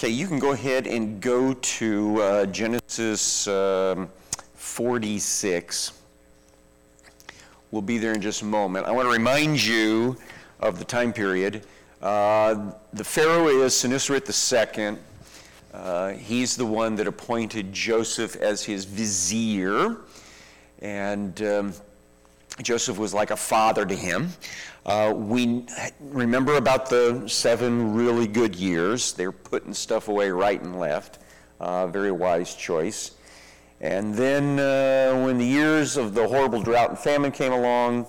Okay, you can go ahead and go to uh, Genesis um, 46. We'll be there in just a moment. I want to remind you of the time period. Uh, the Pharaoh is Senuseret II. Uh, he's the one that appointed Joseph as his vizier. And um, Joseph was like a father to him. Uh, we remember about the seven really good years. They're putting stuff away right and left. Uh, very wise choice. And then uh, when the years of the horrible drought and famine came along,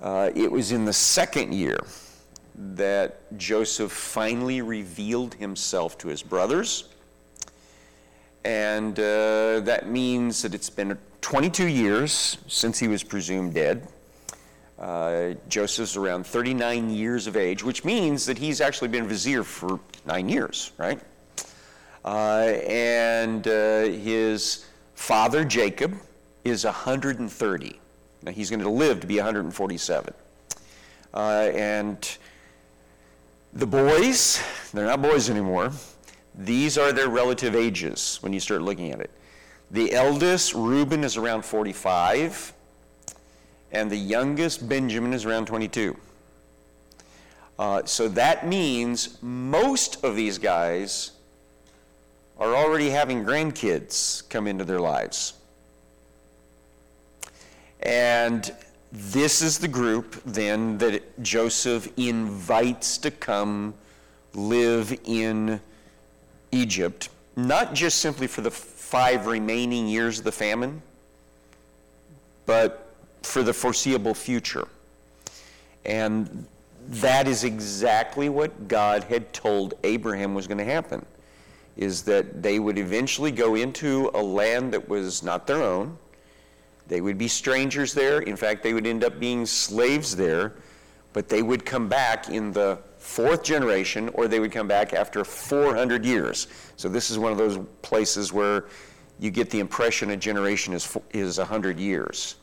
uh, it was in the second year that Joseph finally revealed himself to his brothers. And uh, that means that it's been 22 years since he was presumed dead. Uh, Joseph's around 39 years of age, which means that he's actually been vizier for nine years, right? Uh, and uh, his father, Jacob, is 130. Now he's going to live to be 147. Uh, and the boys, they're not boys anymore. These are their relative ages when you start looking at it. The eldest, Reuben, is around 45 and the youngest, Benjamin, is around 22. Uh, so that means most of these guys are already having grandkids come into their lives. And this is the group then that Joseph invites to come live in Egypt, not just simply for the five remaining years of the famine, but for the foreseeable future. And that is exactly what God had told Abraham was going to happen is that they would eventually go into a land that was not their own. They would be strangers there. In fact, they would end up being slaves there, but they would come back in the fourth generation or they would come back after 400 years. So this is one of those places where you get the impression a generation is is 100 years.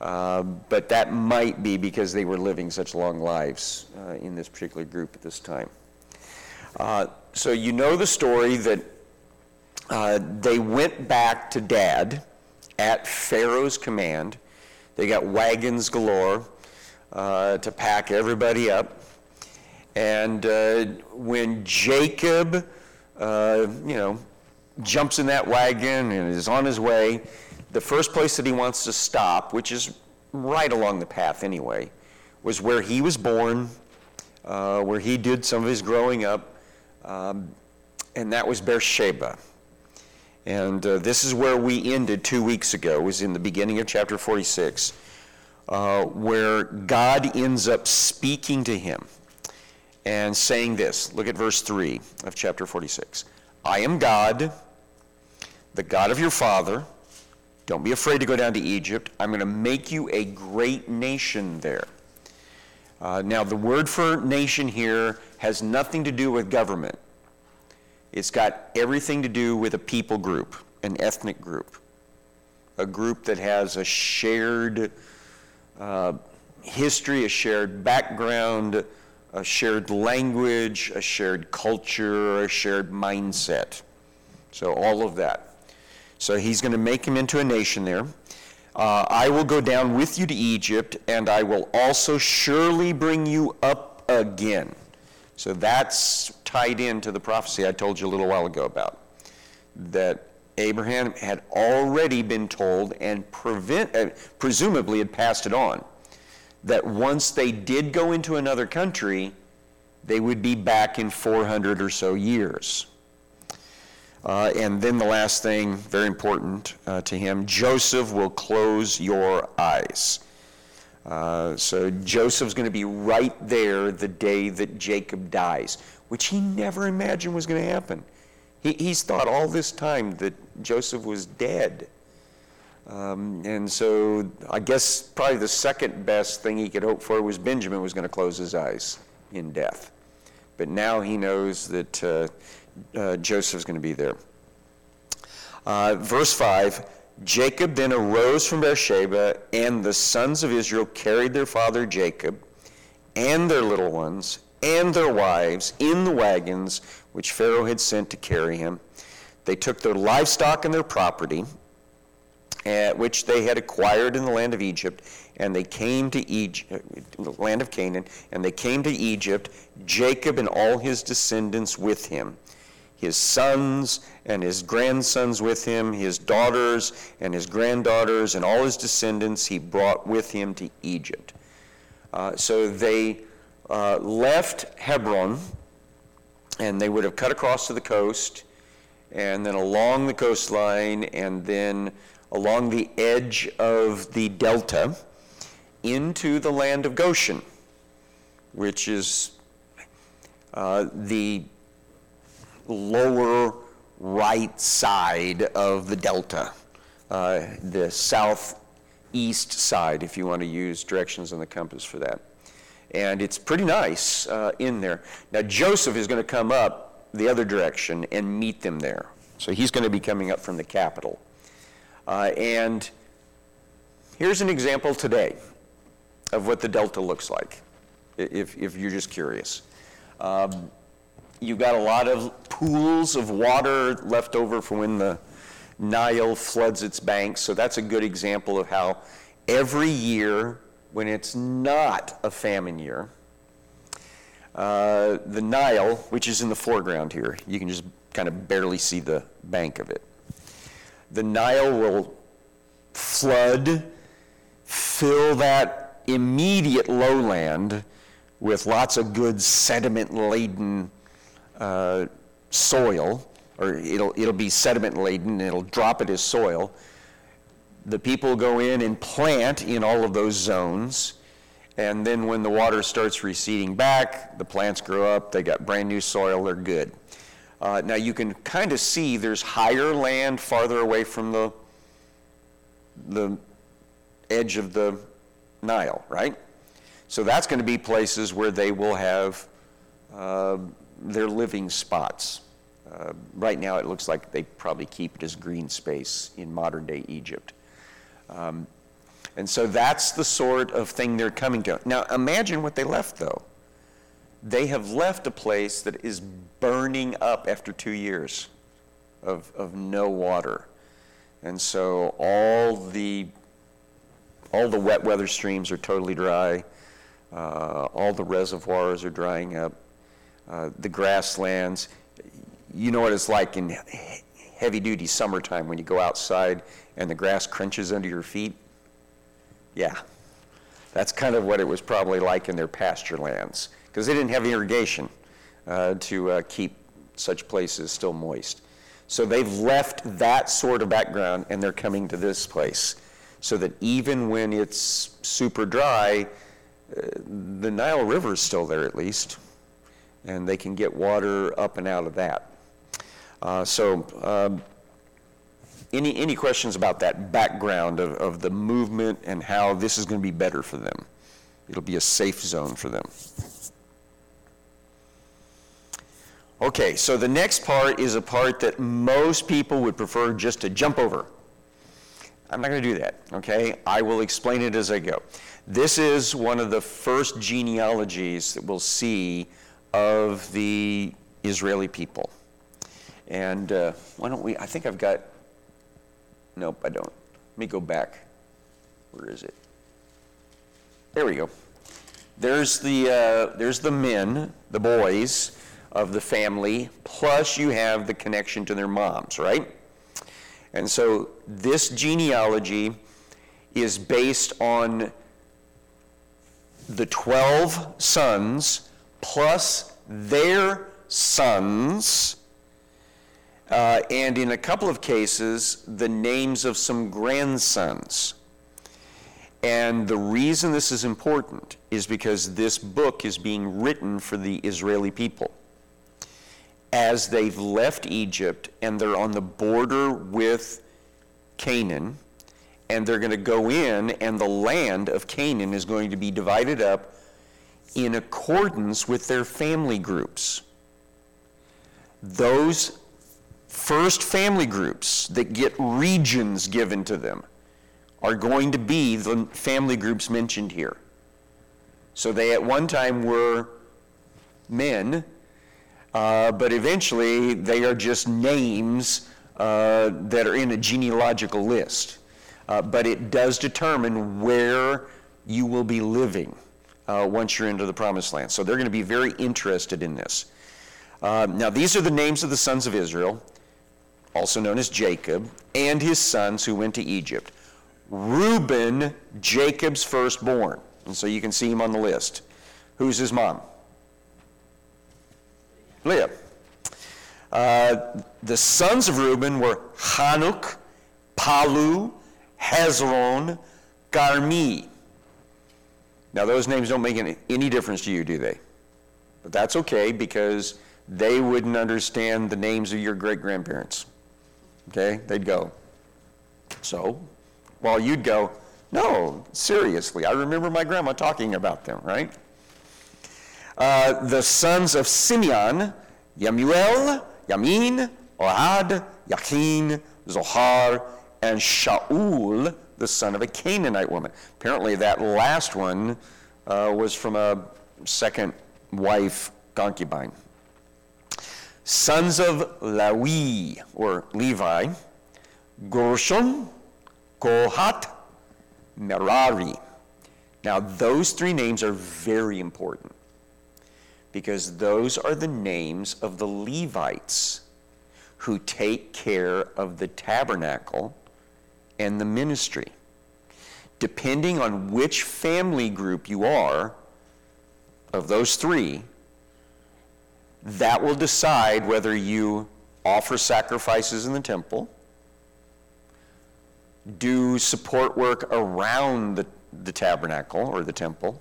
Uh, but that might be because they were living such long lives uh, in this particular group at this time. Uh, so you know the story that uh, they went back to dad at Pharaoh's command. They got wagons galore uh, to pack everybody up. And when Jacob, you know, jumps in that wagon and is on his way, the first place that he wants to stop, which is right along the path anyway, was where he was born, uh, where he did some of his growing up, um, and that was Beersheba. And uh, this is where we ended two weeks ago, was in the beginning of chapter 46, uh, where God ends up speaking to him and saying this. Look at verse 3 of chapter 46. I am God, the God of your father don't be afraid to go down to Egypt. I'm going to make you a great nation there. Uh, now, the word for nation here has nothing to do with government. It's got everything to do with a people group, an ethnic group, a group that has a shared uh, history, a shared background, a shared language, a shared culture, a shared mindset. So, all of that. So he's going to make him into a nation there. Uh, I will go down with you to Egypt, and I will also surely bring you up again. So that's tied into the prophecy I told you a little while ago about. That Abraham had already been told and prevent, uh, presumably had passed it on that once they did go into another country, they would be back in 400 or so years. Uh, and then the last thing, very important uh, to him Joseph will close your eyes. Uh, so Joseph's going to be right there the day that Jacob dies, which he never imagined was going to happen. He, he's thought all this time that Joseph was dead. Um, and so I guess probably the second best thing he could hope for was Benjamin was going to close his eyes in death. But now he knows that uh, uh, Joseph's going to be there. Uh, verse 5 Jacob then arose from Beersheba, and the sons of Israel carried their father Jacob and their little ones and their wives in the wagons which Pharaoh had sent to carry him. They took their livestock and their property, uh, which they had acquired in the land of Egypt, and they came to Egypt, the land of Canaan, and they came to Egypt, Jacob and all his descendants with him, his sons and his grandsons with him, his daughters and his granddaughters, and all his descendants he brought with him to Egypt. Uh, so they uh, left Hebron, and they would have cut across to the coast, and then along the coastline, and then along the edge of the delta into the land of Goshen, which is uh, the lower right side of the delta, uh, the southeast side, if you want to use directions on the compass for that. And it's pretty nice uh, in there. Now, Joseph is going to come up the other direction and meet them there. So he's going to be coming up from the capital. Uh, and here's an example today of what the delta looks like, if, if you're just curious. Um, you've got a lot of pools of water left over from when the Nile floods its banks, so that's a good example of how every year, when it's not a famine year, uh, the Nile, which is in the foreground here, you can just kind of barely see the bank of it. The Nile will flood, fill that immediate lowland with lots of good sediment laden uh, soil, or it'll, it'll be sediment laden, it'll drop it as soil. The people go in and plant in all of those zones. And then when the water starts receding back, the plants grow up, they got brand new soil, they're good. Uh, now you can kind of see there's higher land farther away from the, the edge of the Nile, right? So that's going to be places where they will have uh, their living spots. Uh, right now, it looks like they probably keep it as green space in modern day Egypt. Um, and so that's the sort of thing they're coming to. Now, imagine what they left, though. They have left a place that is burning up after two years of, of no water. And so all the all the wet weather streams are totally dry. Uh, all the reservoirs are drying up. Uh, the grasslands, you know what it's like in heavy duty summertime when you go outside and the grass crunches under your feet? Yeah. That's kind of what it was probably like in their pasture lands because they didn't have irrigation uh, to uh, keep such places still moist. So they've left that sort of background and they're coming to this place so that even when it's super dry, uh, the Nile River is still there at least, and they can get water up and out of that. Uh, so, um, any, any questions about that background of, of the movement and how this is going to be better for them? It'll be a safe zone for them. Okay, so the next part is a part that most people would prefer just to jump over. I'm not going to do that, okay? I will explain it as I go. This is one of the first genealogies that we'll see of the Israeli people. And uh, why don't we? I think I've got. Nope, I don't. Let me go back. Where is it? There we go. There's the uh, there's the men, the boys of the family. Plus, you have the connection to their moms, right? And so this genealogy is based on the 12 sons plus their sons, uh, and in a couple of cases, the names of some grandsons. And the reason this is important is because this book is being written for the Israeli people as they've left Egypt and they're on the border with Canaan, and they're going to go in, and the land of Canaan is going to be divided up in accordance with their family groups. Those first family groups that get regions given to them are going to be the family groups mentioned here. So they at one time were men Uh, but eventually, they are just names uh, that are in a genealogical list. Uh, but it does determine where you will be living uh, once you're into the promised land. So they're going to be very interested in this. Uh, now, these are the names of the sons of Israel, also known as Jacob, and his sons who went to Egypt. Reuben, Jacob's firstborn. And so you can see him on the list. Who's his mom? Leah. Uh, the sons of Reuben were Hanuk, Palu, Hezron, Carmi. Now, those names don't make any, any difference to you, do they? But that's okay because they wouldn't understand the names of your great grandparents. Okay? They'd go. So, while you'd go, no, seriously, I remember my grandma talking about them, right? Uh, the sons of Simeon, Yamuel, Yamin, Ohad, Yachin, Zohar, and Shaul, the son of a Canaanite woman. Apparently, that last one uh, was from a second wife concubine. Sons of Lawi, or Levi, Gershon, Kohat, Merari. Now, those three names are very important because those are the names of the Levites who take care of the tabernacle and the ministry. Depending on which family group you are, of those three, that will decide whether you offer sacrifices in the temple, do support work around the, the tabernacle or the temple,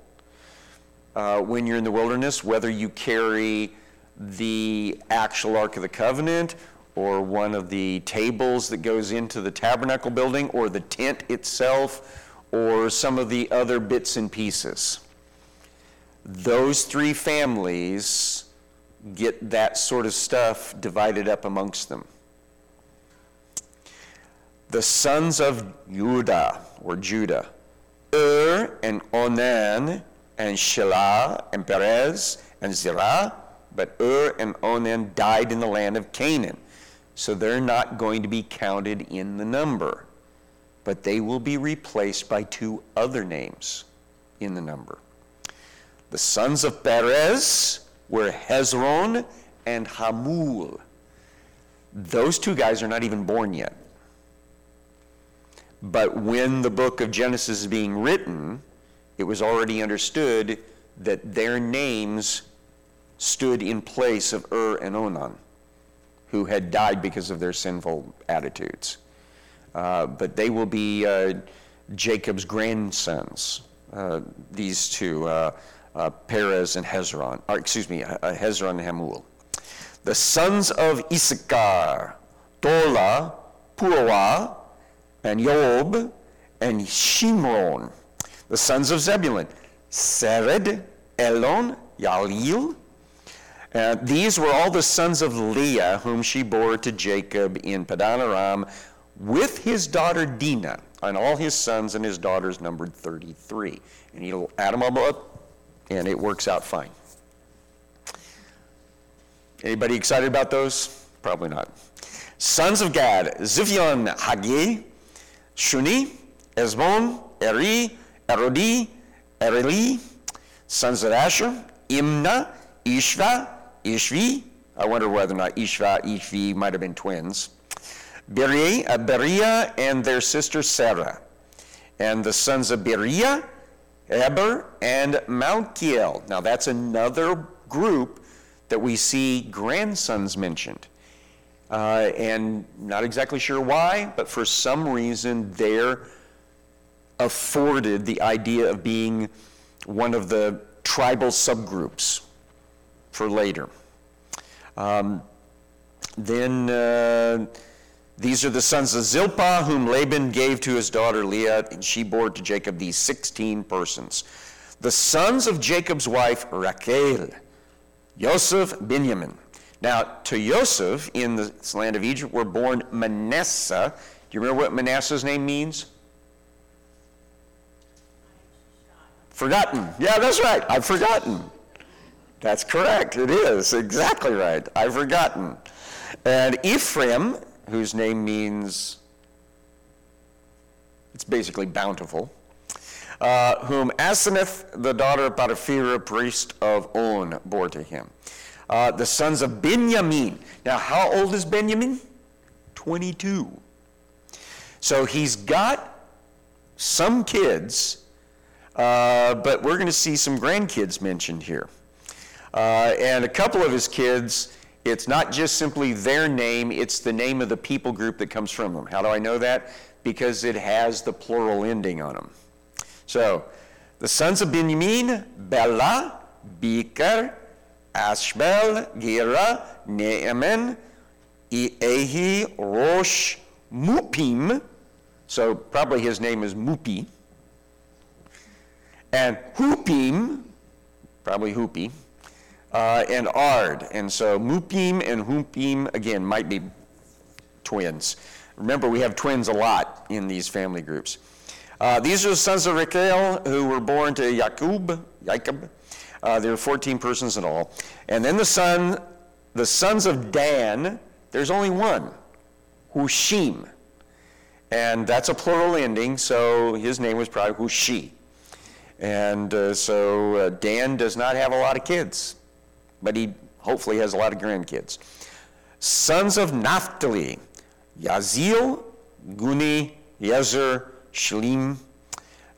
uh, when you're in the wilderness, whether you carry the actual Ark of the Covenant or one of the tables that goes into the tabernacle building or the tent itself or some of the other bits and pieces. Those three families get that sort of stuff divided up amongst them. The sons of Judah, or Judah, Ur and Onan and Shelah and Perez and Zerah, but Ur and Onan died in the land of Canaan. So they're not going to be counted in the number, but they will be replaced by two other names in the number. The sons of Perez were Hezron and Hamul. Those two guys are not even born yet. But when the book of Genesis is being written, it was already understood that their names stood in place of Ur and Onan, who had died because of their sinful attitudes. Uh, but they will be uh, Jacob's grandsons, uh, these two. Uh, uh, Perez and Hezron, or excuse me, uh, Hezron and Hamul. The sons of Issachar, Tola, Puah, and Job, and Shimron. The sons of Zebulun, Sered, Elon, Yalil. Uh, these were all the sons of Leah, whom she bore to Jacob in Padan Aram, with his daughter Dinah, and all his sons and his daughters numbered 33. And he'll add them all up and it works out fine. Anybody excited about those? Probably not. Sons of Gad, Ziphion, Hagi, Shuni, Ezbon, Eri, Erodi, Ereli. Sons of Asher, Imnah, Ishva, Ishvi. I wonder whether or not Ishva, Ishvi might have been twins. Beria, uh, and their sister Sarah. And the sons of Beria, Eber, and Malkiel. Now, that's another group that we see grandsons mentioned. Uh, and not exactly sure why, but for some reason they're afforded the idea of being one of the tribal subgroups for later. Um, then uh, these are the sons of Zilpah, whom Laban gave to his daughter Leah, and she bore to Jacob these 16 persons. The sons of Jacob's wife, Rachel, Joseph, Benjamin. Now, to Joseph in the land of Egypt were born Manasseh. Do you remember what Manasseh's name means? Forgotten. Yeah, that's right. I've forgotten. That's correct. It is exactly right. I've forgotten. And Ephraim, whose name means, it's basically bountiful, uh, whom Aseneth, the daughter of Potiphera, priest of On, bore to him. Uh, the sons of Benjamin. Now, how old is Benjamin? 22. So he's got some kids, uh, but we're going to see some grandkids mentioned here. Uh, and a couple of his kids, it's not just simply their name, it's the name of the people group that comes from them. How do I know that? Because it has the plural ending on them. So, the sons of Benjamin, Bela, Becher, Ashbel, Gera, Naaman, Ehi, Rosh, Mupim. So probably his name is Mupi. And Hupim, probably Hupi, uh, and Ard. And so Mupim and Hupim, again, might be twins. Remember, we have twins a lot in these family groups. Uh, these are the sons of Rachel who were born to Jacob. Jacob. Uh, there are 14 persons in all. And then the son, the sons of Dan, there's only one, Hushim. And that's a plural ending, so his name was probably Hushi. And uh, so uh, Dan does not have a lot of kids, but he hopefully has a lot of grandkids. Sons of Naphtali, Yazil, Guni, Yezer, Shlim.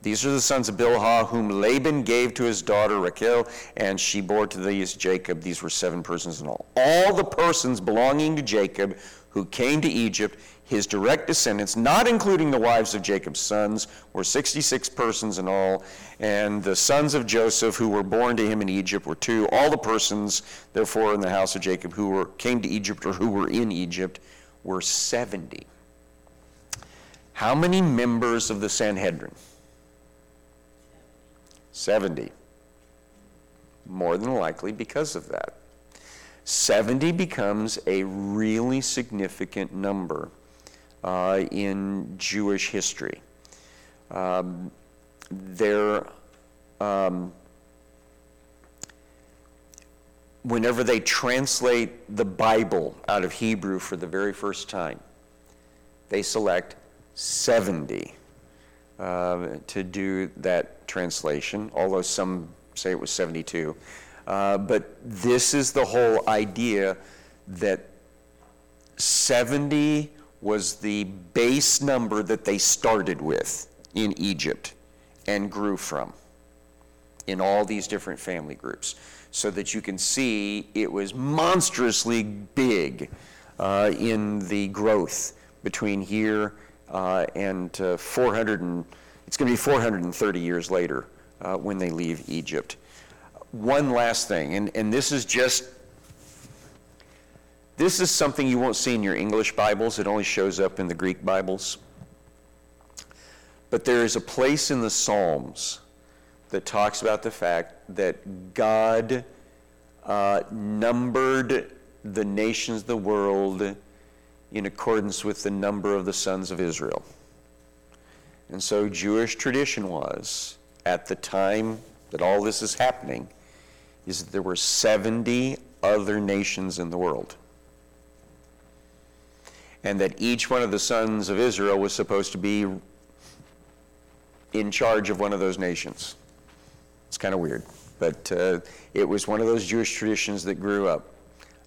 These are the sons of Bilhah, whom Laban gave to his daughter Rachel, and she bore to these Jacob. These were seven persons in all. All the persons belonging to Jacob who came to Egypt, his direct descendants, not including the wives of Jacob's sons, were 66 persons in all, and the sons of Joseph who were born to him in Egypt were two. All the persons, therefore, in the house of Jacob who were, came to Egypt or who were in Egypt were 70. How many members of the Sanhedrin? 70. More than likely because of that. 70 becomes a really significant number uh, in Jewish history. Um, there, um, whenever they translate the Bible out of Hebrew for the very first time, they select 70 uh, to do that translation, although some say it was 72. Uh, but this is the whole idea that 70 was the base number that they started with in Egypt and grew from in all these different family groups. So that you can see it was monstrously big uh, in the growth between here uh, and uh, 400 and it's going to be 430 years later uh, when they leave Egypt. One last thing, and, and this is just this is something you won't see in your English Bibles. It only shows up in the Greek Bibles. But there is a place in the Psalms that talks about the fact that God uh, numbered the nations of the world in accordance with the number of the sons of Israel. And so Jewish tradition was, at the time that all this is happening, is that there were 70 other nations in the world and that each one of the sons of Israel was supposed to be in charge of one of those nations. It's kind of weird, but uh, it was one of those Jewish traditions that grew up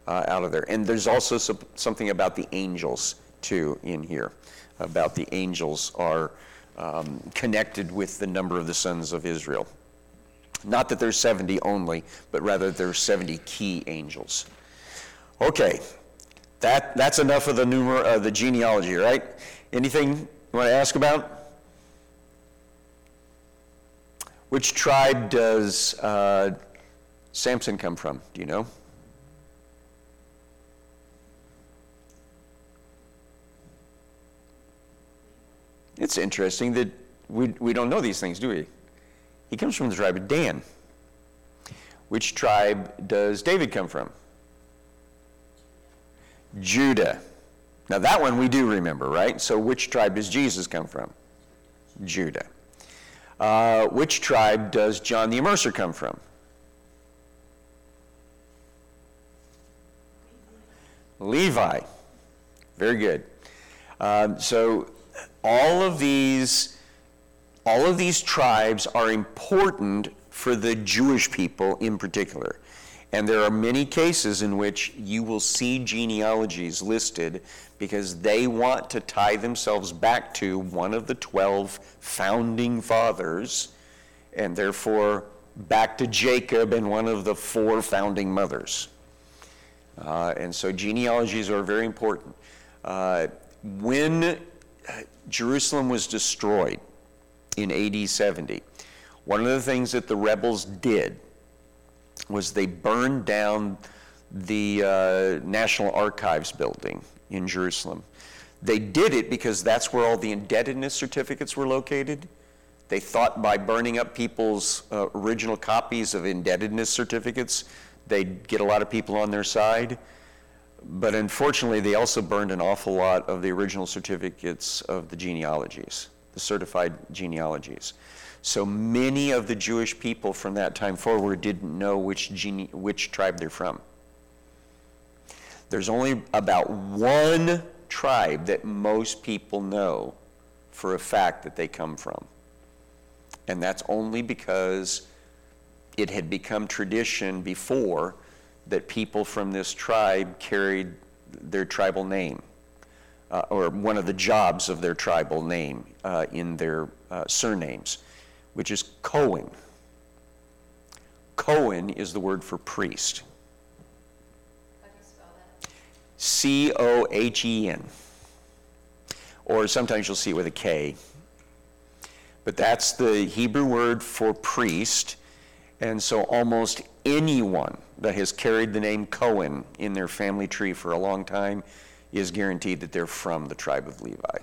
uh, out of there. And there's also some, something about the angels, too, in here, about the angels are um, connected with the number of the sons of Israel. Not that there's 70 only, but rather there's 70 key angels. Okay, that, that's enough of the, numer- uh, the genealogy, right? Anything you want to ask about? Which tribe does uh, Samson come from? Do you know? It's interesting that we, we don't know these things, do we? He comes from the tribe of Dan. Which tribe does David come from? Judah. Now, that one we do remember, right? So, which tribe does Jesus come from? Judah. Uh, which tribe does John the Immerser come from? Levi. Very good. Um, so, all of these, all of these tribes are important for the Jewish people in particular. And there are many cases in which you will see genealogies listed because they want to tie themselves back to one of the 12 founding fathers, and therefore back to Jacob and one of the four founding mothers. Uh, and so genealogies are very important. Uh, when Jerusalem was destroyed in AD 70, one of the things that the rebels did was they burned down the uh, National Archives building in Jerusalem. They did it because that's where all the indebtedness certificates were located. They thought by burning up people's uh, original copies of indebtedness certificates, they'd get a lot of people on their side. But unfortunately, they also burned an awful lot of the original certificates of the genealogies, the certified genealogies. So many of the Jewish people from that time forward didn't know which, gene, which tribe they're from. There's only about one tribe that most people know for a fact that they come from. And that's only because it had become tradition before that people from this tribe carried their tribal name, uh, or one of the jobs of their tribal name uh, in their uh, surnames which is Cohen. Cohen is the word for priest. C O H E N. Or sometimes you'll see it with a K. But that's the Hebrew word for priest. And so almost anyone that has carried the name Cohen in their family tree for a long time is guaranteed that they're from the tribe of Levi.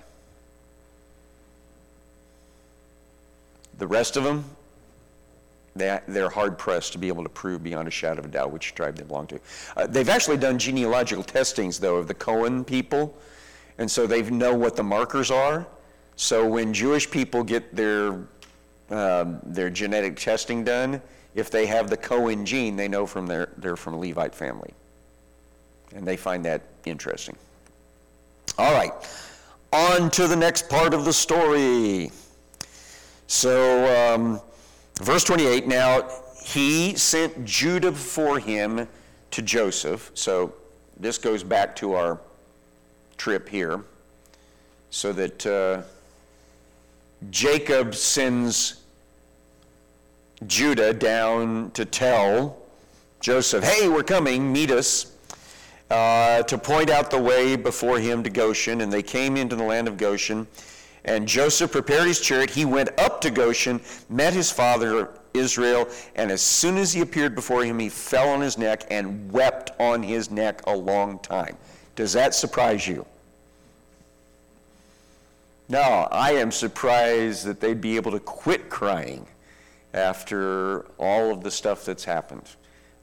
The rest of them, they, they're hard pressed to be able to prove beyond a shadow of a doubt which tribe they belong to. Uh, they've actually done genealogical testings, though, of the Cohen people, and so they know what the markers are. So when Jewish people get their, um, their genetic testing done, if they have the Cohen gene, they know from their, they're from a Levite family. And they find that interesting. All right, on to the next part of the story. So, um, verse 28 now he sent Judah before him to Joseph. So, this goes back to our trip here. So that uh, Jacob sends Judah down to tell Joseph, hey, we're coming, meet us, uh, to point out the way before him to Goshen. And they came into the land of Goshen. And Joseph prepared his chariot. He went up to Goshen, met his father Israel, and as soon as he appeared before him, he fell on his neck and wept on his neck a long time. Does that surprise you? No, I am surprised that they'd be able to quit crying after all of the stuff that's happened.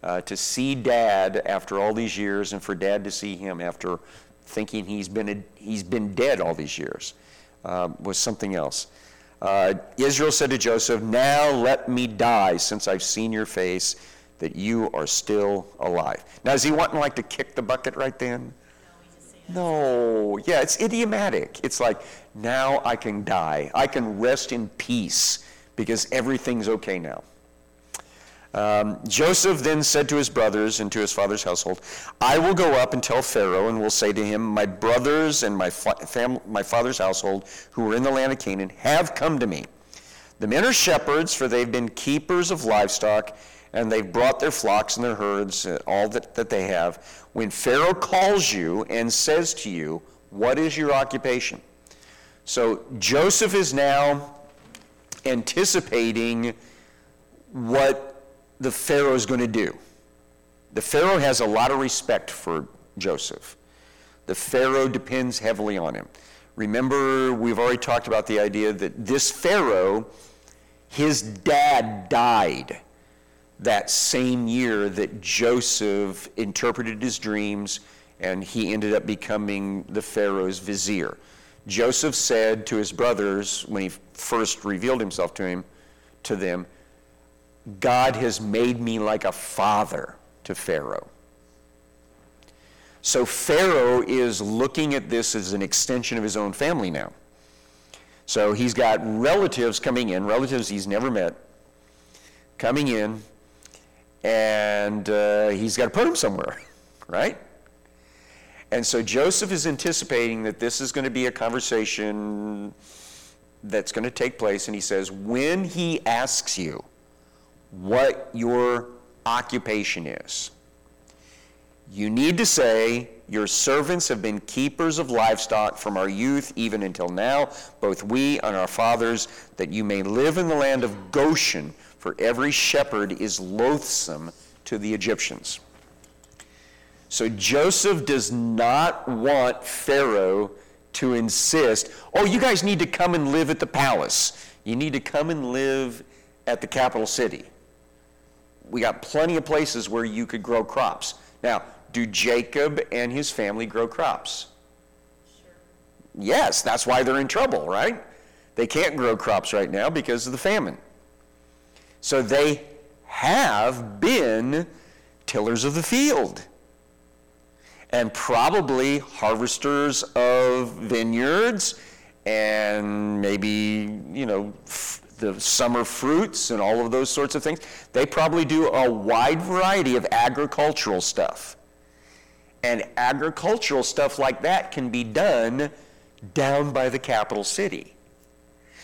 Uh, to see dad after all these years, and for dad to see him after thinking he's been, a, he's been dead all these years uh, was something else. Uh, Israel said to Joseph, Now let me die since I've seen your face, that you are still alive. Now, is he wanting like to kick the bucket right then? No, yeah, it's idiomatic. It's like, now I can die. I can rest in peace because everything's okay now. Um, Joseph then said to his brothers and to his father's household, I will go up and tell Pharaoh, and will say to him, My brothers and my, fam- my father's household, who are in the land of Canaan, have come to me. The men are shepherds, for they've been keepers of livestock, and they've brought their flocks and their herds, uh, all that, that they have. When Pharaoh calls you and says to you, What is your occupation? So Joseph is now anticipating what the Pharaoh is going to do. The Pharaoh has a lot of respect for Joseph. The Pharaoh depends heavily on him. Remember, we've already talked about the idea that this Pharaoh, his dad died that same year that Joseph interpreted his dreams and he ended up becoming the Pharaoh's vizier. Joseph said to his brothers when he first revealed himself to him to them, God has made me like a father to Pharaoh. So Pharaoh is looking at this as an extension of his own family now. So he's got relatives coming in, relatives he's never met, coming in, and uh, he's got to put them somewhere, right? And so Joseph is anticipating that this is going to be a conversation that's going to take place, and he says, when he asks you what your occupation is, you need to say, Your servants have been keepers of livestock from our youth even until now, both we and our fathers, that you may live in the land of Goshen, for every shepherd is loathsome to the Egyptians. So Joseph does not want Pharaoh to insist, oh, you guys need to come and live at the palace. You need to come and live at the capital city. We got plenty of places where you could grow crops. Now, do Jacob and his family grow crops? Sure. Yes, that's why they're in trouble, right? They can't grow crops right now because of the famine. So they have been tillers of the field and probably harvesters of vineyards and maybe, you know, the summer fruits and all of those sorts of things. They probably do a wide variety of agricultural stuff. And agricultural stuff like that can be done down by the capital city.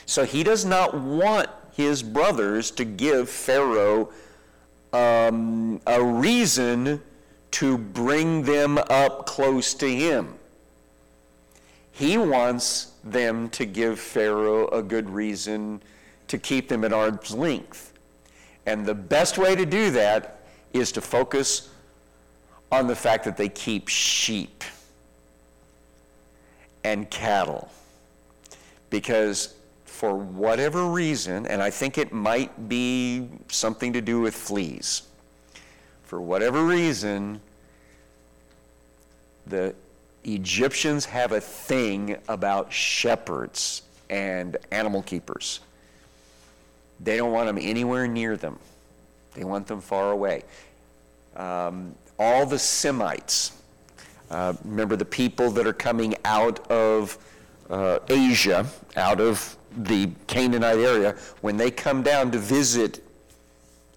So he does not want his brothers to give Pharaoh um, a reason to bring them up close to him. He wants them to give Pharaoh a good reason to keep them at arm's length. And the best way to do that is to focus on the fact that they keep sheep and cattle. Because for whatever reason, and I think it might be something to do with fleas, for whatever reason, the Egyptians have a thing about shepherds and animal keepers. They don't want them anywhere near them. They want them far away. Um, all the Semites, uh, remember the people that are coming out of uh, Asia, out of the Canaanite area, when they come down to visit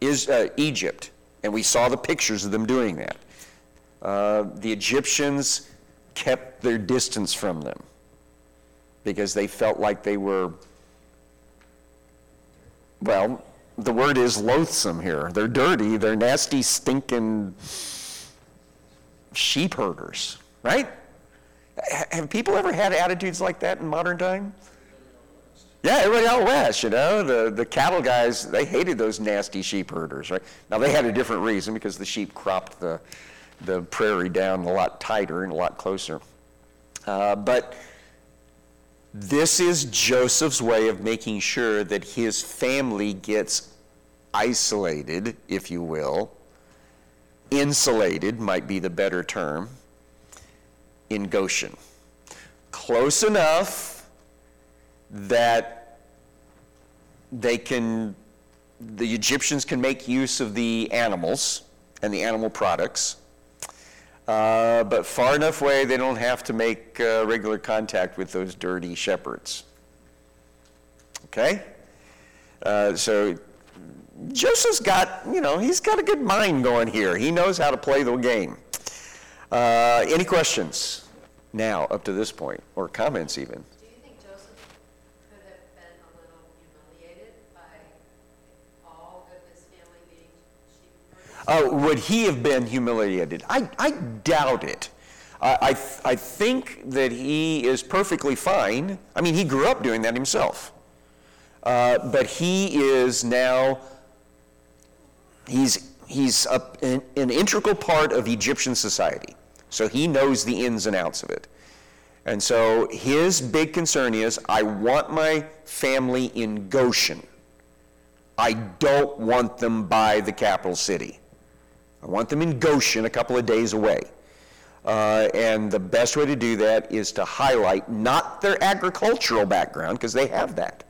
is, uh, Egypt, and we saw the pictures of them doing that. Uh, the Egyptians kept their distance from them because they felt like they were, well, the word is loathsome here. They're dirty, they're nasty, stinking sheep herders, right? Have people ever had attitudes like that in modern time? Yeah, everybody out west, you know, the, the cattle guys, they hated those nasty sheep herders, right? Now, they had a different reason because the sheep cropped the, the prairie down a lot tighter and a lot closer. Uh, but this is Joseph's way of making sure that his family gets isolated, if you will, insulated might be the better term, in Goshen. Close enough that they can, the Egyptians can make use of the animals and the animal products, uh, but far enough away they don't have to make uh, regular contact with those dirty shepherds. Okay? Uh, so Joseph's got, you know, he's got a good mind going here. He knows how to play the game. Uh, any questions now, up to this point, or comments even? Do you think Joseph could have been a little humiliated by all of his family being sheep herders? Uh, would he have been humiliated? I, I doubt it. I, I, th- I think that he is perfectly fine. I mean, he grew up doing that himself. Uh, but he is now He's, he's a, an, an integral part of Egyptian society. So he knows the ins and outs of it. And so his big concern is I want my family in Goshen. I don't want them by the capital city. I want them in Goshen a couple of days away. Uh, and the best way to do that is to highlight not their agricultural background, because they have that.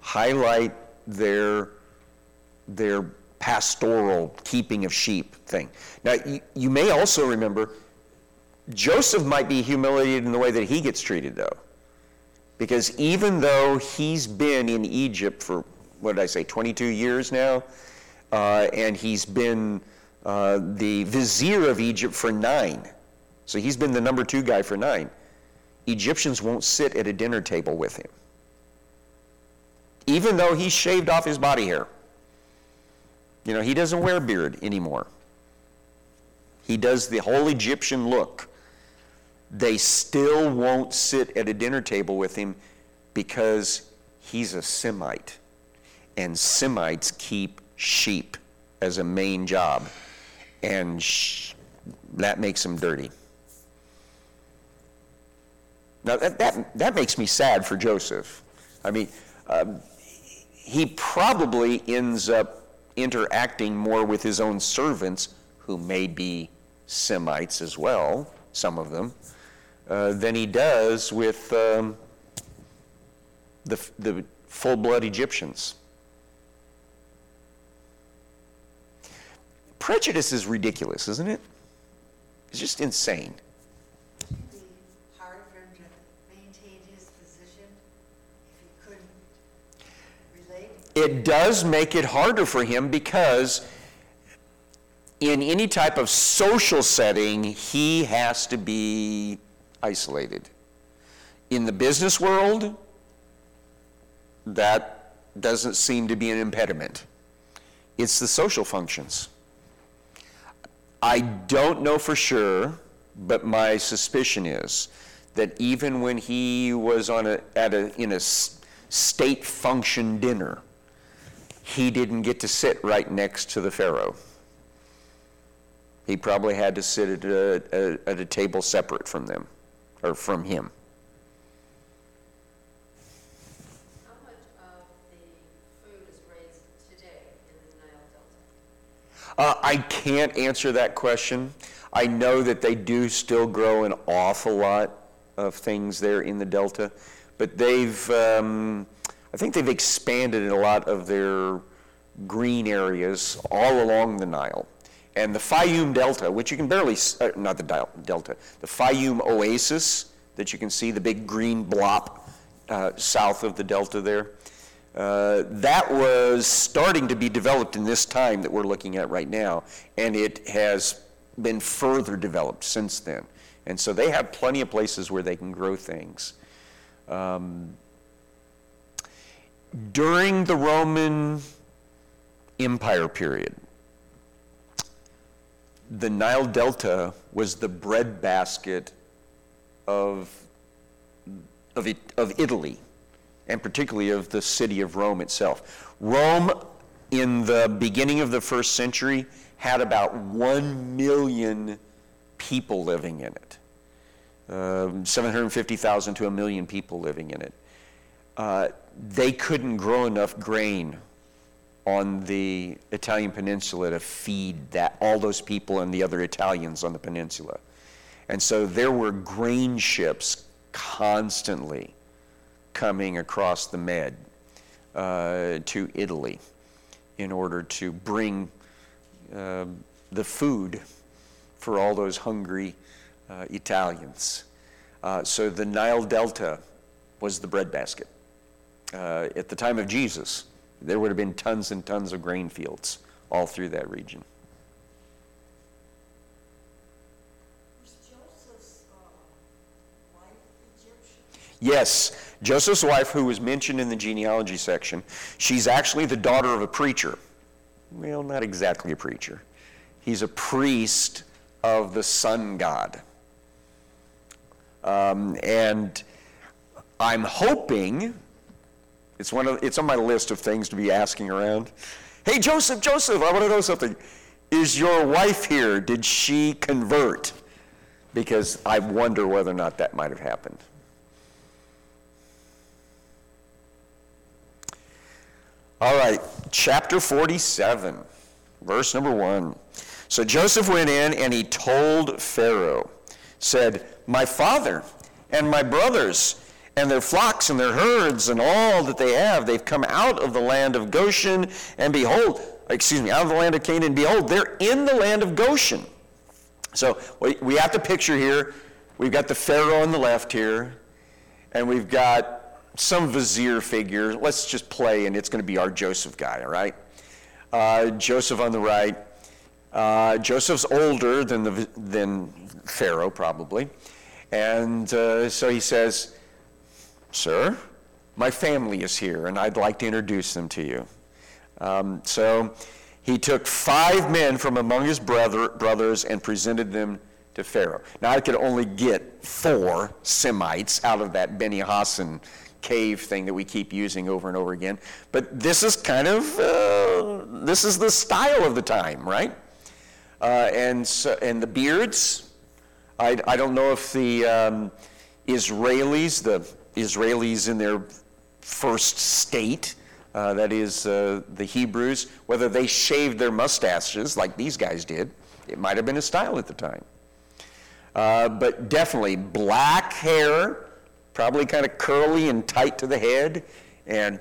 Highlight their, their pastoral keeping of sheep thing. Now, you, may also remember Joseph might be humiliated in the way that he gets treated, though. Because even though he's been in Egypt for, what did I say, 22 years now, and he's been uh, the vizier of Egypt for nine, so he's been the number two guy for nine, Egyptians won't sit at a dinner table with him. Even though he's shaved off his body hair. You know, he doesn't wear beard anymore. He does the whole Egyptian look. They still won't sit at a dinner table with him because he's a Semite. And Semites keep sheep as a main job. And sh- that makes them dirty. Now, that, that, that makes me sad for Joseph. I mean, um, he probably ends up interacting more with his own servants, who may be Semites as well, some of them, uh, than he does with um, the, the full blood Egyptians. Prejudice is ridiculous, isn't it? It's just insane. be hard for him to maintain his position if he couldn't relate? It does make it harder for him because in any type of social setting, he has to be isolated. In the business world, that doesn't seem to be an impediment. It's the social functions. I don't know for sure, but my suspicion is that even when he was on a, at a, in a state function dinner, he didn't get to sit right next to the Pharaoh. He probably had to sit at a, a, at a table separate from them, or from him. How much of the food is raised today in the Nile Delta? Uh, I can't answer that question. I know that they do still grow an awful lot of things there in the Delta, but they've, um, I think they've expanded a lot of their green areas all along the Nile. And the Fayum Delta, which you can barely, uh, not the Delta, the Fayum Oasis that you can see, the big green blob uh, south of the Delta there, uh, that was starting to be developed in this time that we're looking at right now, and it has been further developed since then. And so they have plenty of places where they can grow things. Um, during the Roman Empire period, the Nile Delta was the breadbasket of, of, it, of Italy, and particularly of the city of Rome itself. Rome, in the beginning of the first century, had about 1 million people living in it. Um, 750,000 to a million people living in it. Uh, they couldn't grow enough grain on the Italian peninsula to feed that all those people and the other Italians on the peninsula. And so there were grain ships constantly coming across the Med uh, to Italy in order to bring uh, the food for all those hungry uh, Italians. Uh, so the Nile Delta was the breadbasket. Uh, at the time of Jesus, there would have been tons and tons of grain fields all through that region. Was Joseph's uh, wife Egyptian? Yes, Joseph's wife, who was mentioned in the genealogy section, she's actually the daughter of a preacher. Well, not exactly a preacher. He's a priest of the sun god. Um, and I'm hoping, it's, one of, it's on my list of things to be asking around. Hey, Joseph, Joseph, I want to know something. Is your wife here? Did she convert? Because I wonder whether or not that might have happened. All right, chapter 47, verse number 1. So Joseph went in and he told Pharaoh, said, My father and my brothers and their flocks and their herds and all that they have, they've come out of the land of Goshen, and behold, excuse me, out of the land of Canaan, behold, they're in the land of Goshen. So we, have to picture here, we've got the Pharaoh on the left here, and we've got some vizier figure. Let's just play, and it's going to be our Joseph guy, all right? Uh, Joseph on the right. Uh, Joseph's older than, the, than Pharaoh, probably. And uh, so he says, Sir, my family is here, and I'd like to introduce them to you. Um, so he took five men from among his brother, brothers and presented them to Pharaoh. Now, I could only get four Semites out of that Beni Hassan cave thing that we keep using over and over again. But this is kind of, uh, this is the style of the time, right? Uh, and, so, and the beards, I, I don't know if the um, Israelis, the Israelis in their first state, uh, that is uh, the Hebrews, whether they shaved their mustaches like these guys did. It might have been a style at the time. Uh, but definitely black hair, probably kind of curly and tight to the head, and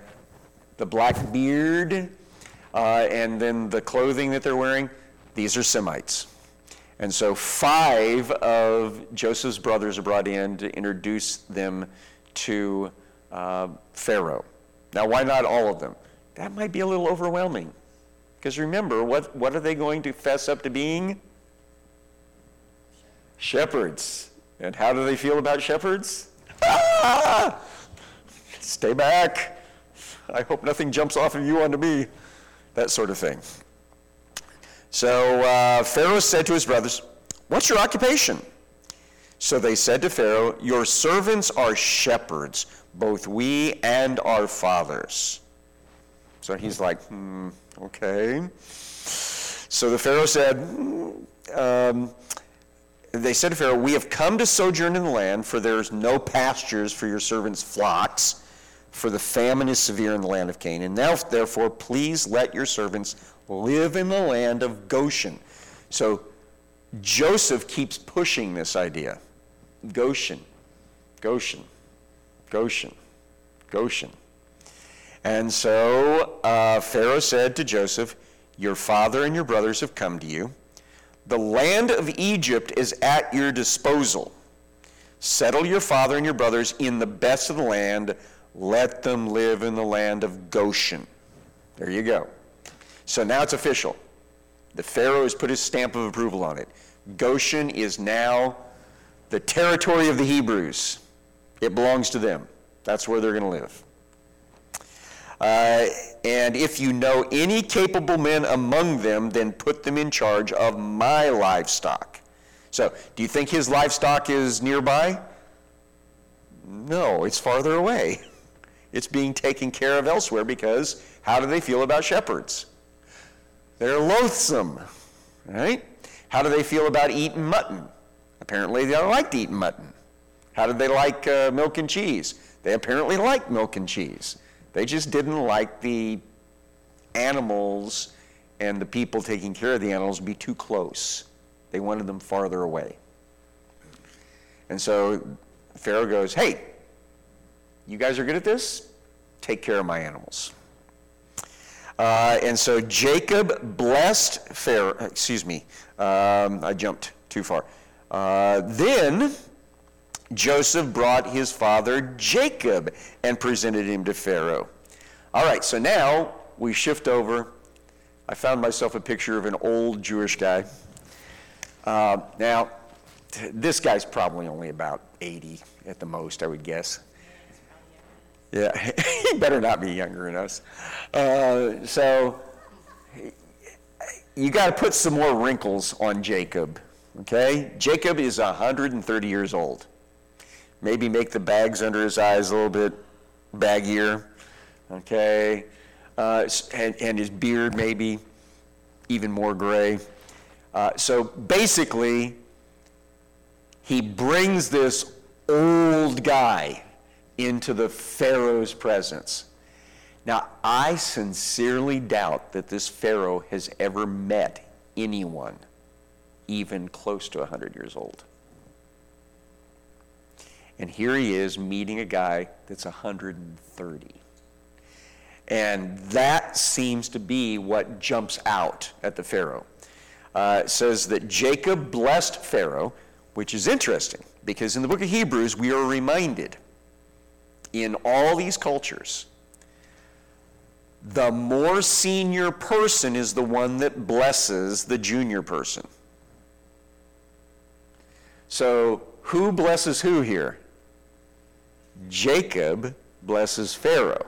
the black beard, uh, and then the clothing that they're wearing. These are Semites. And so five of Joseph's brothers are brought in to introduce them to uh, Pharaoh. Now, why not all of them? That might be a little overwhelming. Because remember, what, what are they going to fess up to being? Shepherds. And how do they feel about shepherds? Ah! Stay back. I hope nothing jumps off of you onto me. That sort of thing. So uh, Pharaoh said to his brothers, What's your occupation? So they said to Pharaoh, Your servants are shepherds, both we and our fathers. So he's like, hmm, okay. So the Pharaoh said, um, they said to Pharaoh, We have come to sojourn in the land, for there is no pastures for your servants' flocks, for the famine is severe in the land of Canaan. And now, therefore, please let your servants live in the land of Goshen. So Joseph keeps pushing this idea Goshen, Goshen, Goshen, Goshen. And so uh, Pharaoh said to Joseph, Your father and your brothers have come to you. The land of Egypt is at your disposal. Settle your father and your brothers in the best of the land. Let them live in the land of Goshen. There you go. So now it's official. The Pharaoh has put his stamp of approval on it. Goshen is now the territory of the Hebrews. It belongs to them. That's where they're going to live. Uh, and if you know any capable men among them, then put them in charge of my livestock. So, do you think his livestock is nearby? No, it's farther away. It's being taken care of elsewhere because how do they feel about shepherds? They're loathsome, right? How do they feel about eating mutton? Apparently, they don't like eating mutton. How did they like uh, milk and cheese? They apparently like milk and cheese. They just didn't like the animals and the people taking care of the animals be too close. They wanted them farther away. And so Pharaoh goes, Hey, you guys are good at this? Take care of my animals. Uh, and so Jacob blessed Pharaoh, excuse me, um, I jumped too far. Uh, then Joseph brought his father Jacob and presented him to Pharaoh. All right, so now we shift over. I found myself a picture of an old Jewish guy. Uh, now, this guy's probably only about 80 at the most, I would guess. Yeah, he better not be younger than us. Uh, so, you got to put some more wrinkles on Jacob, okay? Jacob is 130 years old maybe make the bags under his eyes a little bit baggier, okay? Uh, and, and, his beard maybe even more gray. Uh, so basically, he brings this old guy into the Pharaoh's presence. Now, I sincerely doubt that this Pharaoh has ever met anyone even close to 100 years old. And here he is meeting a guy that's 130. And that seems to be what jumps out at the Pharaoh. uh, says that Jacob blessed Pharaoh, which is interesting because in the book of Hebrews, we are reminded in all these cultures, the more senior person is the one that blesses the junior person. So, who blesses who here? Jacob blesses Pharaoh.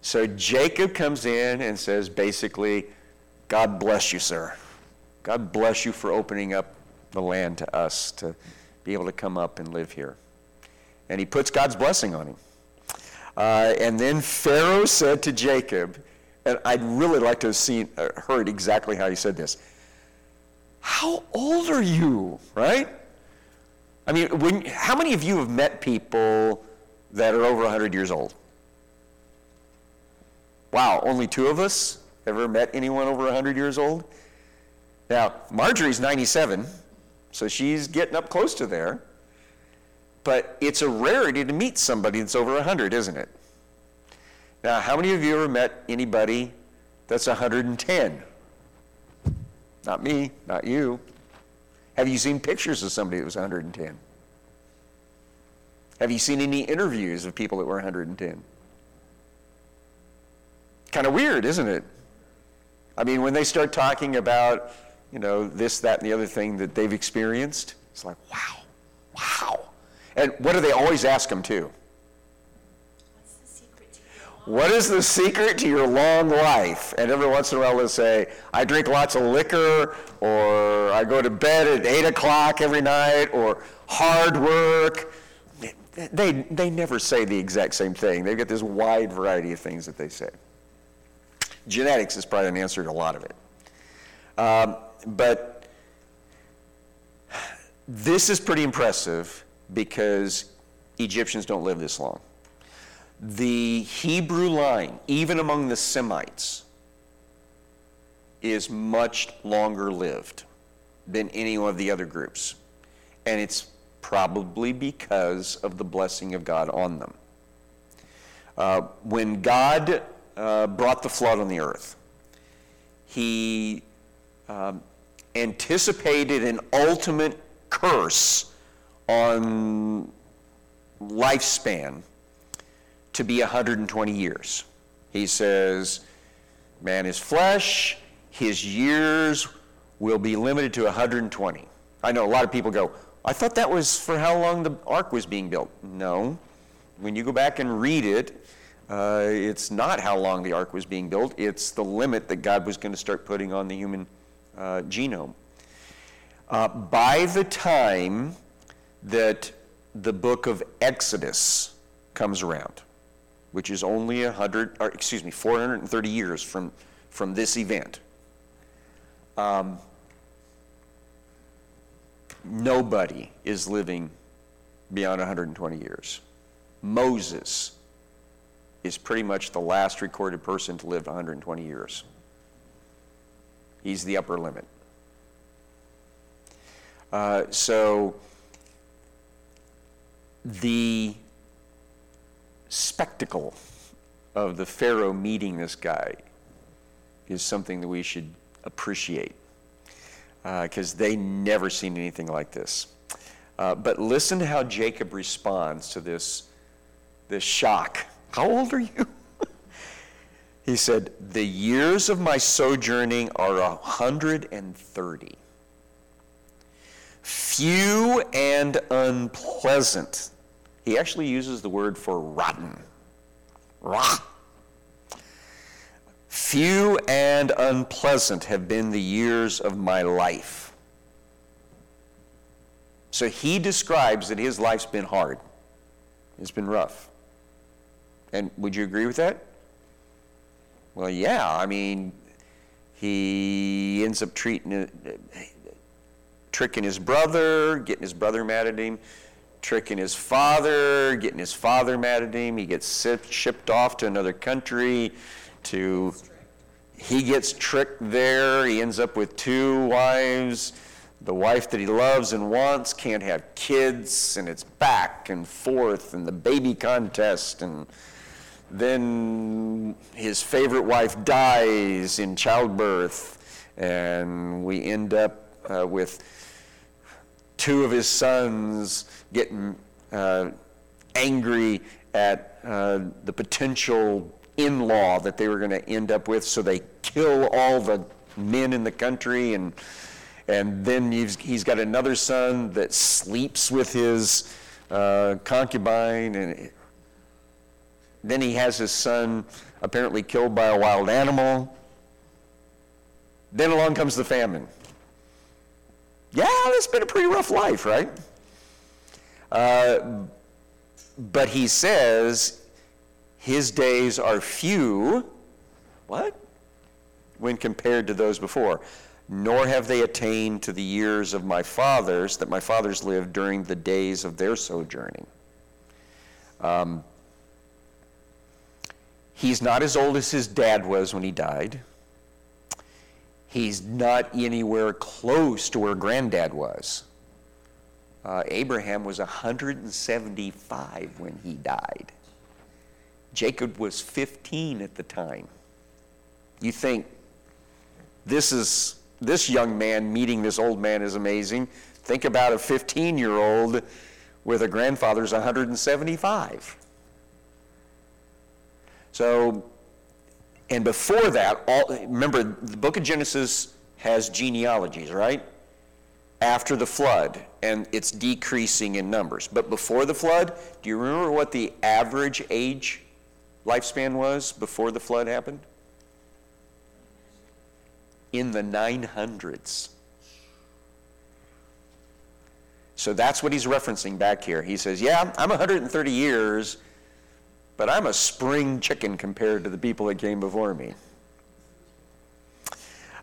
So Jacob comes in and says, basically, God bless you, sir. God bless you for opening up the land to us to be able to come up and live here. And he puts God's blessing on him. Uh, and then Pharaoh said to Jacob, and I'd really like to have seen, uh, heard exactly how he said this. How old are you, right? I mean, when, how many of you have met people that are over 100 years old? Wow, only two of us ever met anyone over 100 years old? Now, Marjorie's 97, so she's getting up close to there. But it's a rarity to meet somebody that's over 100, isn't it? Now, how many of you ever met anybody that's 110? Not me, not you. Have you seen pictures of somebody that was 110? Have you seen any interviews of people that were 110? Kind of weird, isn't it? I mean, when they start talking about, you know, this, that, and the other thing that they've experienced, it's like, wow, wow. And what do they always ask them too? What's the secret to your What is the secret to your long life? And every once in a while they'll say, I drink lots of liquor, or I go to bed at 8 o'clock every night, or hard work. They, they never say the exact same thing. They've got this wide variety of things that they say. Genetics is probably an answer to a lot of it. Um, but this is pretty impressive because Egyptians don't live this long. The Hebrew line, even among the Semites, is much longer lived than any of the other groups. And it's probably because of the blessing of God on them. Uh, when God uh, brought the flood on the earth, he um, anticipated an ultimate curse on lifespan to be 120 years. He says, man is flesh, his years will be limited to 120. I know a lot of people go, I thought that was for how long the ark was being built. No. When you go back and read it, uh, it's not how long the ark was being built, it's the limit that God was going to start putting on the human uh, genome. Uh, by the time that the book of Exodus comes around, which is only 100, or excuse me, 430 years from, from this event, um, nobody is living beyond 120 years. Moses is pretty much the last recorded person to live 120 years. He's the upper limit. Uh, so the spectacle of the Pharaoh meeting this guy is something that we should appreciate because uh, they never seen anything like this. Uh, but listen to how Jacob responds to this, this shock. How old are you? he said, The years of my sojourning are a 130. Few and unpleasant. He actually uses the word for rotten. Rot. Few and unpleasant have been the years of my life. So he describes that his life's been hard, it's been rough. And would you agree with that? Well, yeah. I mean, he ends up treating, tricking his brother, getting his brother mad at him, tricking his father, getting his father mad at him. He gets shipped off to another country to. He gets tricked there. He ends up with two wives. The wife that he loves and wants can't have kids, and it's back and forth, and the baby contest, and then his favorite wife dies in childbirth, And we end up uh, with two of his sons getting uh, angry at uh, the potential in law that they were going to end up with, so they kill all the men in the country. And, and then he's, he's got another son that sleeps with his uh, concubine. And then he has his son apparently killed by a wild animal. Then along comes the famine. Yeah, that's been a pretty rough life, right? Uh, but he says his days are few. What? When compared to those before. Nor have they attained to the years of my fathers that my fathers lived during the days of their sojourning. Um, he's not as old as his dad was when he died. He's not anywhere close to where granddad was. Uh, Abraham was 175 when he died. Jacob was 15 at the time. You think this is this young man meeting this old man is amazing. Think about a 15 year old with a grandfather's 175. So, and before that, all, remember the book of Genesis has genealogies, right? After the flood, and it's decreasing in numbers. But before the flood, do you remember what the average age lifespan was before the flood happened? In the 900s. So that's what he's referencing back here. He says, Yeah, I'm 130 years, but I'm a spring chicken compared to the people that came before me.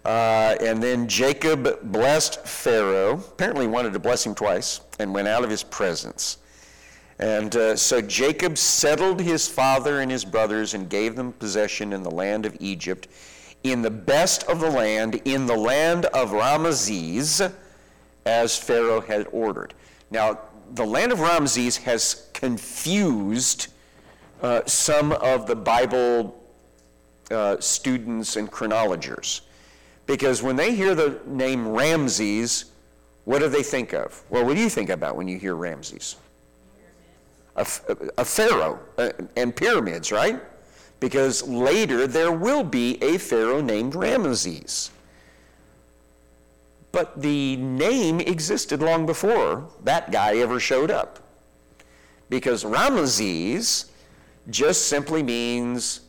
Uh, and then Jacob blessed Pharaoh, apparently wanted to bless him twice, and went out of his presence. And uh, so Jacob settled his father and his brothers and gave them possession in the land of Egypt, in the best of the land, in the land of Ramesses, as Pharaoh had ordered. Now, the land of Ramesses has confused uh, some of the Bible uh, students and chronologers. Because when they hear the name Ramses, what do they think of? Well, what do you think about when you hear Ramses? A, a pharaoh uh, and pyramids, right? Because later there will be a pharaoh named Ramses. But the name existed long before that guy ever showed up. Because Ramesses just simply means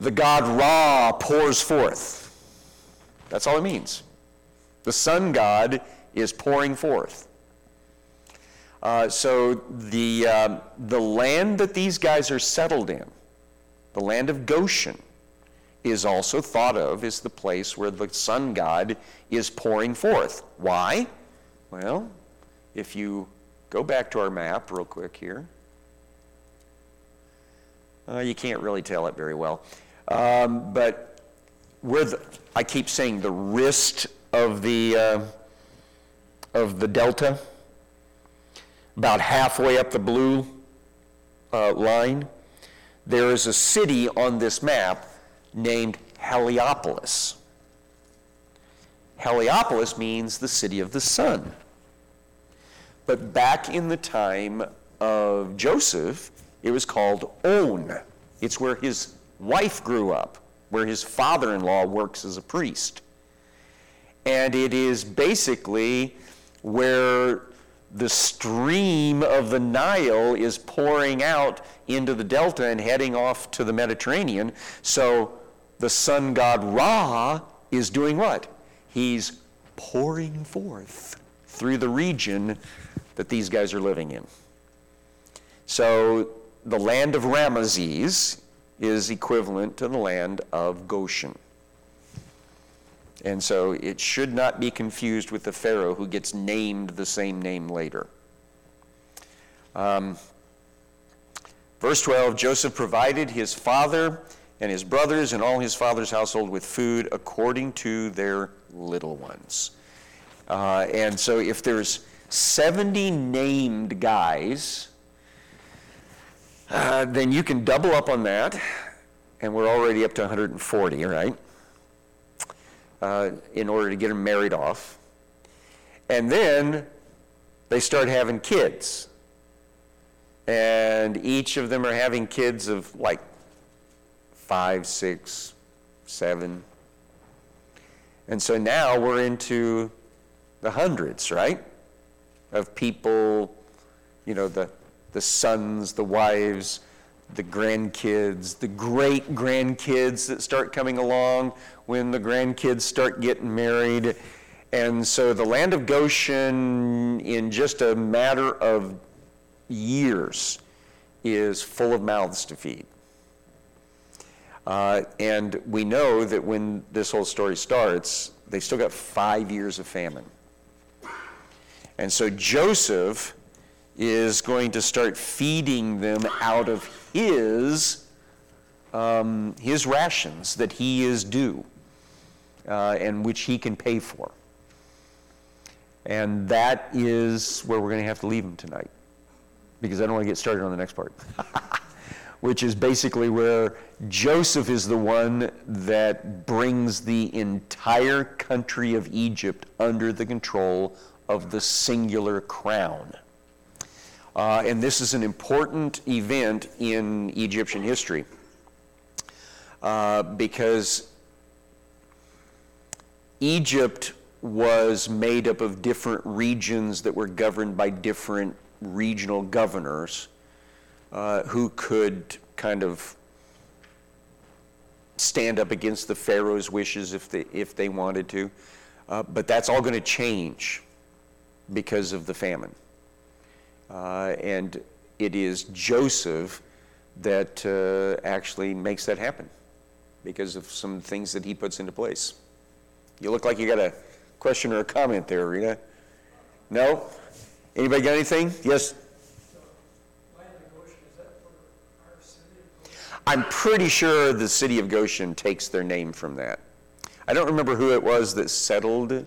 the god Ra pours forth. That's all it means. The sun god is pouring forth. Uh, so the, uh, the land that these guys are settled in, the land of Goshen, is also thought of as the place where the sun god is pouring forth. Why? Well, if you go back to our map real quick here, uh, you can't really tell it very well. Um, but with, I keep saying the wrist of the, uh, of the delta, about halfway up the blue uh, line, there is a city on this map named Heliopolis. Heliopolis means the city of the sun. But back in the time of Joseph, it was called On. It's where his wife grew up, where his father in law works as a priest. And it is basically where the stream of the Nile is pouring out into the delta and heading off to the Mediterranean. So the sun god Ra is doing what? He's pouring forth through the region that these guys are living in. So the land of Ramesses is equivalent to the land of Goshen. And so it should not be confused with the Pharaoh who gets named the same name later. Um, verse 12 Joseph provided his father and his brothers and all his father's household with food according to their little ones. Uh, and so if there's 70 named guys, uh, then you can double up on that, and we're already up to 140, right? uh, in order to get them married off. And then they start having kids. And each of them are having kids of like five, six, seven. And so now we're into the hundreds, right? Of people, you know, the, the sons, the wives, the grandkids, the great grandkids that start coming along when the grandkids start getting married. And so the land of Goshen, in just a matter of years, is full of mouths to feed. Uh, and we know that when this whole story starts, they still got five years of famine. And so Joseph is going to start feeding them out of his, um, his rations that he is due uh, and which he can pay for. And that is where we're going to have to leave him tonight because I don't want to get started on the next part. Which is basically where Joseph is the one that brings the entire country of Egypt under the control of the singular crown. Uh, and this is an important event in Egyptian history uh, because Egypt was made up of different regions that were governed by different regional governors uh, who could kind of stand up against the Pharaoh's wishes if they, if they wanted to. Uh, but that's all going to change because of the famine. Uh, and it is Joseph that uh, actually makes that happen because of some things that he puts into place. You look like you got a question or a comment there, Rita. No? Anybody got anything? Yes? I'm pretty sure the city of Goshen takes their name from that. I don't remember who it was that settled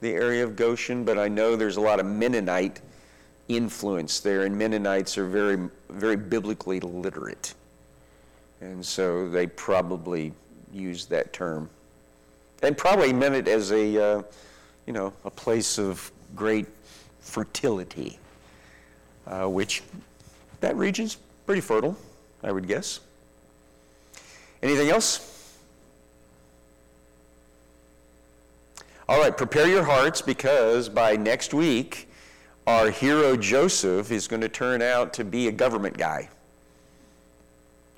the area of Goshen, but I know there's a lot of Mennonite influence there, and Mennonites are very, very biblically literate. And so they probably used that term. And probably meant it as a, uh, you know, a place of great fertility, uh, which that region's pretty fertile, I would guess. Anything else? All right, prepare your hearts because by next week, our hero Joseph is going to turn out to be a government guy.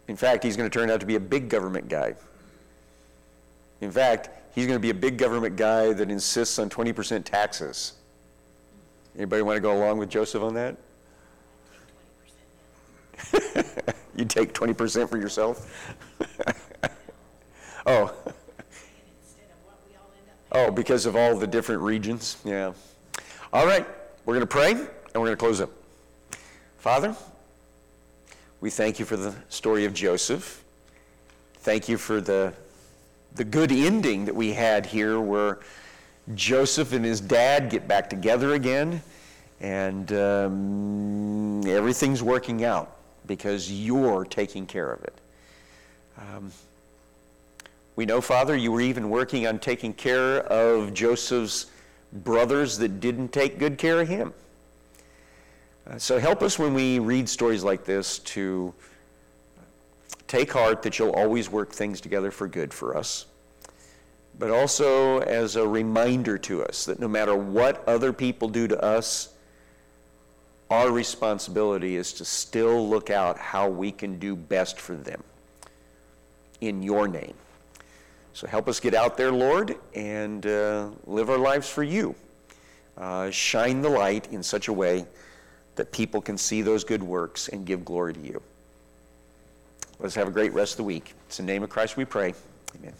In fact, he's going to turn out to be a big government guy. In fact, he's going to be a big government guy that insists on 20% taxes. Anybody want to go along with Joseph on that? you take 20% for yourself? oh. Oh, because of all the different regions? Yeah. All right, we're going to pray and we're going to close up. Father, we thank you for the story of Joseph. Thank you for the, the good ending that we had here where Joseph and his dad get back together again and um, everything's working out because you're taking care of it. Um, we know, Father, you were even working on taking care of Joseph's brothers that didn't take good care of him. Uh, so help us when we read stories like this to take heart that you'll always work things together for good for us, but also as a reminder to us that no matter what other people do to us, our responsibility is to still look out how we can do best for them in your name. So help us get out there, Lord, and uh, live our lives for you. Uh, shine the light in such a way that people can see those good works and give glory to you. Let's have a great rest of the week. It's in the name of Christ we pray. Amen.